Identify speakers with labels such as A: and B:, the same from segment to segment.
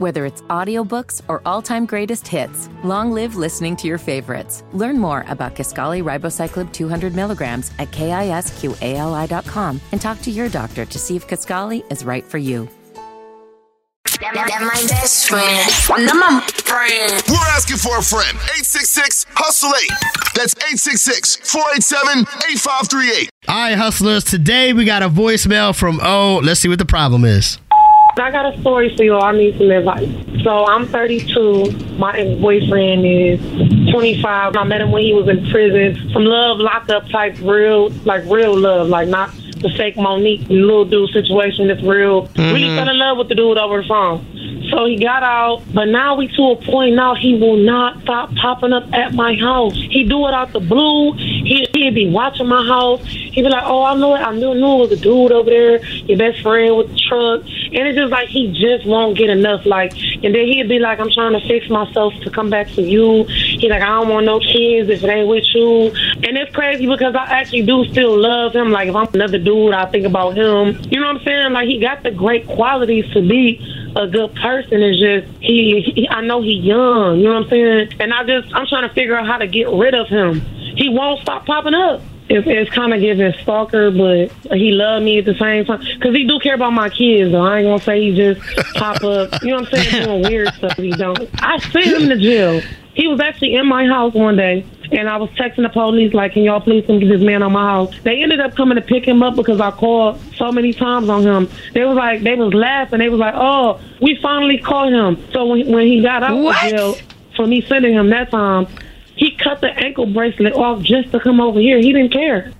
A: Whether it's audiobooks or all-time greatest hits, long live listening to your favorites. Learn more about Kisqali Ribociclib 200 milligrams at kisqali.com and talk to your doctor to see if Kisqali is right for you.
B: That, that my best friend. Now my friend.
C: We're asking for a friend. 866 Hustle 8. That's 866 487 8538.
D: All right, hustlers. Today we got a voicemail from O. Let's see what the problem is.
E: I got a story for you. I need some advice. So I'm 32. My ex-boyfriend is 25. I met him when he was in prison. Some love lockup type, real, like real love, like not the fake Monique little dude situation. That's real. Really mm-hmm. fell in love with the dude over the phone. So he got out, but now we to a point now he will not stop popping up at my house. He do it out the blue. He he'd be watching my house. He'd be like, "Oh, I know it. I knew, knew it was a dude over there, your best friend with the truck." And it's just like he just won't get enough. Like, and then he'd be like, "I'm trying to fix myself to come back to you." He like, "I don't want no kids if it ain't with you." And it's crazy because I actually do still love him. Like, if I'm another dude, I think about him. You know what I'm saying? Like, he got the great qualities to be a good person. It's just he, he. I know he young. You know what I'm saying? And I just I'm trying to figure out how to get rid of him. He won't stop popping up. It's, it's kind of giving stalker, but he love me at the same time because he do care about my kids. Though I ain't gonna say he just pop up. You know what I'm saying? Doing weird stuff. He don't. I sent him to jail. He was actually in my house one day, and I was texting the police like, "Can y'all please come get this man on my house?" They ended up coming to pick him up because I called so many times on him. They was like, they was laughing. They was like, "Oh, we finally caught him." So when when he got out
F: What?
E: of jail, for me sending him that time, he cut the ankle bracelet off just to come over here. He didn't care.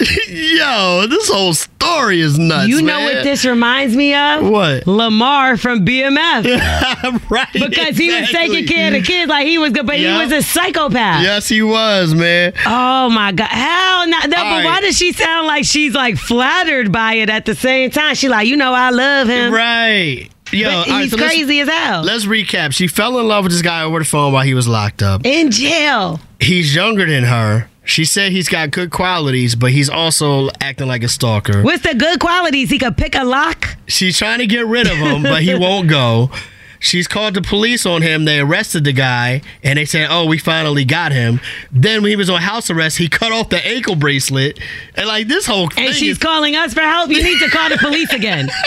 D: Yo, this whole story is nuts.
F: you know
D: man.
F: what this reminds me of?
D: What?
F: Lamar from BMF.
D: right.
F: Because he was taking care of the kids like he was good, but
D: Yeah.
F: he was a psychopath.
D: Yes, he was, man.
F: Oh my god! Hell no! no, but
D: right.
F: why does she sound like she's like flattered by it at the same time? She like, you know, I love him.
D: Right. Yo,
F: But
D: all right,
F: he's
D: so
F: crazy as hell.
D: Let's recap. She fell in love with this guy over the phone while he was locked up.
F: In jail.
D: He's younger than her. She said he's got good qualities, but he's also acting like a stalker.
F: What's the good qualities? He could pick a lock.
D: She's trying to get rid of him, but he won't go. She's called the police on him. They arrested the guy, and they said, "Oh, we finally got him." Then when he was on house arrest, he cut off the ankle bracelet, and like this whole thing.
F: And she's
D: is-
F: calling us for help. You need to call the police again.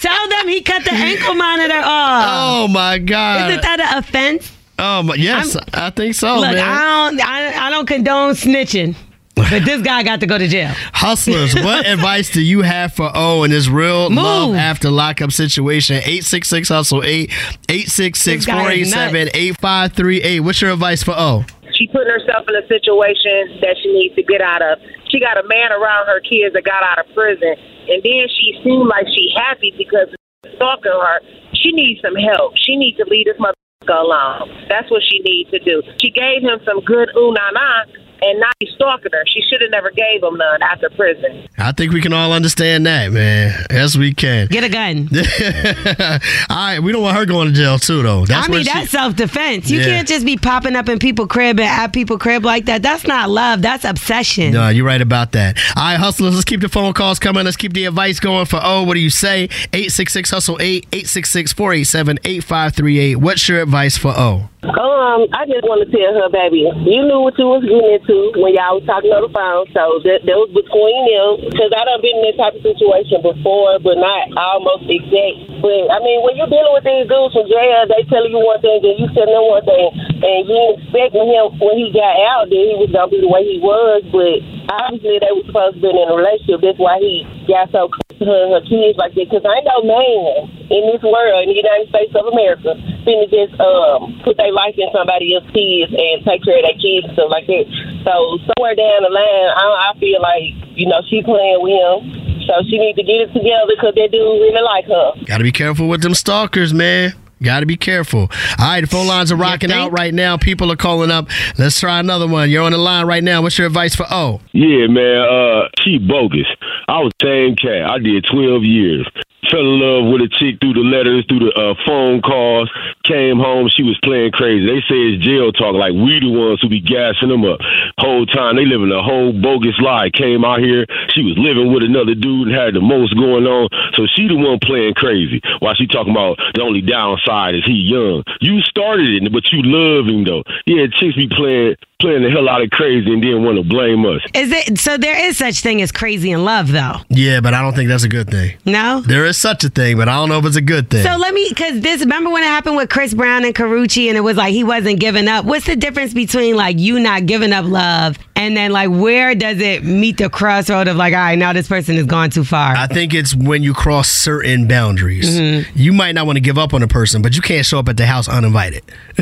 F: Tell them he cut the ankle monitor off.
D: oh my god!
F: Isn't that an offense?
D: oh my, yes, i think so,
F: Look,
D: man.
F: I don't, I, I don't condone snitching, but this guy got to go to jail.
D: Hustlers, what advice do you have for O in this real love after lockup situation? 866 Hustle 8 866
F: This guy is
D: 487 8538. What's your advice for O?
G: She putting herself in a situation that she needs to get out of. She got a man around her kids that got out of prison, and then she seemed like she happy because stalking her. She needs some help. She needs to leave this motherfucker alone. That's what she needs to do. She gave him some good ooh na na, and now he's stalking her. She should have never gave him none after prison.
D: I think we can all understand that, man. Yes, we can.
F: Get a gun.
D: all right, we don't want her going to jail, too, though. That's
F: I mean,
D: what she-
F: that's self defense. You
D: Yeah.
F: can't just be popping up in people crib and at people crib like that. That's not love. That's obsession.
D: No, you're right about that. All right, hustlers, let's keep the phone calls coming. Let's keep the advice going for oh, what do you say? 866 Hustle 8 866 487 8538. What's your advice for O?
G: Um, I just want to tell her, baby, you knew what you was getting into when y'all was talking on the phone, so that, that was between them. Because I done been in that type of situation before, but not almost exact. But, I mean, when you're dealing with these dudes from jail, they tell you one thing, then you tell them one thing, and you expect when, him, when he got out that he was going to be the way he was, but obviously they were supposed to be in a relationship. That's why he got so close to her and her kids like that. Because I ain't no man in this world, in the United States of America, finna just um, put their life in somebody else's kids and take care of their kids and stuff like that. So somewhere down the line, I, I feel like, you know, she playing with him. So she need to get it together because that dude really like her.
D: Got to be careful with them stalkers, man. Got to be careful. All right, the phone lines are rocking out right now. People are calling up. Let's try another one. You're on the line right now. What's your advice for O?
H: Yeah, man. Uh, she bogus. I was same cat. I did twelve years. Fell in love with a chick through the letters, through the uh, phone calls. Came home, she was playing crazy. They say it's jail talk, like we the ones who be gassing them up. Whole time they living a whole bogus lie. Came out here, she was living with another dude and had the most going on. So she the one playing crazy. While she talking about the only downside is he young. You started it, but you love him though. Yeah, chicks be playing playing the hell out of crazy and then want to blame us.
F: Is it so? There is such thing as crazy in love, though.
D: Yeah, but I don't think that's a good thing.
F: No.
D: There is such a thing, but I don't know if it's a good thing.
F: So let me, because this, remember when it happened with Chris Brown and Karrueche, and it was like he wasn't giving up. What's the difference between like you not giving up love, and then like where does it meet the crossroad of like, all right, now this person has gone too far?
D: I think it's when you cross certain boundaries.
F: Mm-hmm.
D: You might not want to give up on a person, but you can't show up at the house uninvited.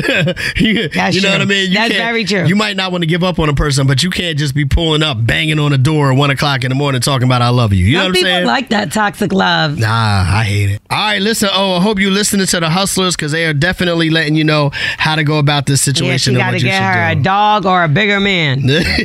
D: you
F: That's
D: you know
F: true.
D: what I mean? You
F: That's very true.
D: You might not want to give up on a person, but you can't just be pulling up, banging on the door at one o'clock in the morning talking about I love you. You know what I'm
F: people
D: saying?
F: like that toxic love.
D: Nah, I hate it. All right, listen. Oh, I hope you're listening to the hustlers because they are definitely letting you know how to go about this situation Yeah,
F: she
D: and
F: got
D: what
F: to get her a dog or a bigger man.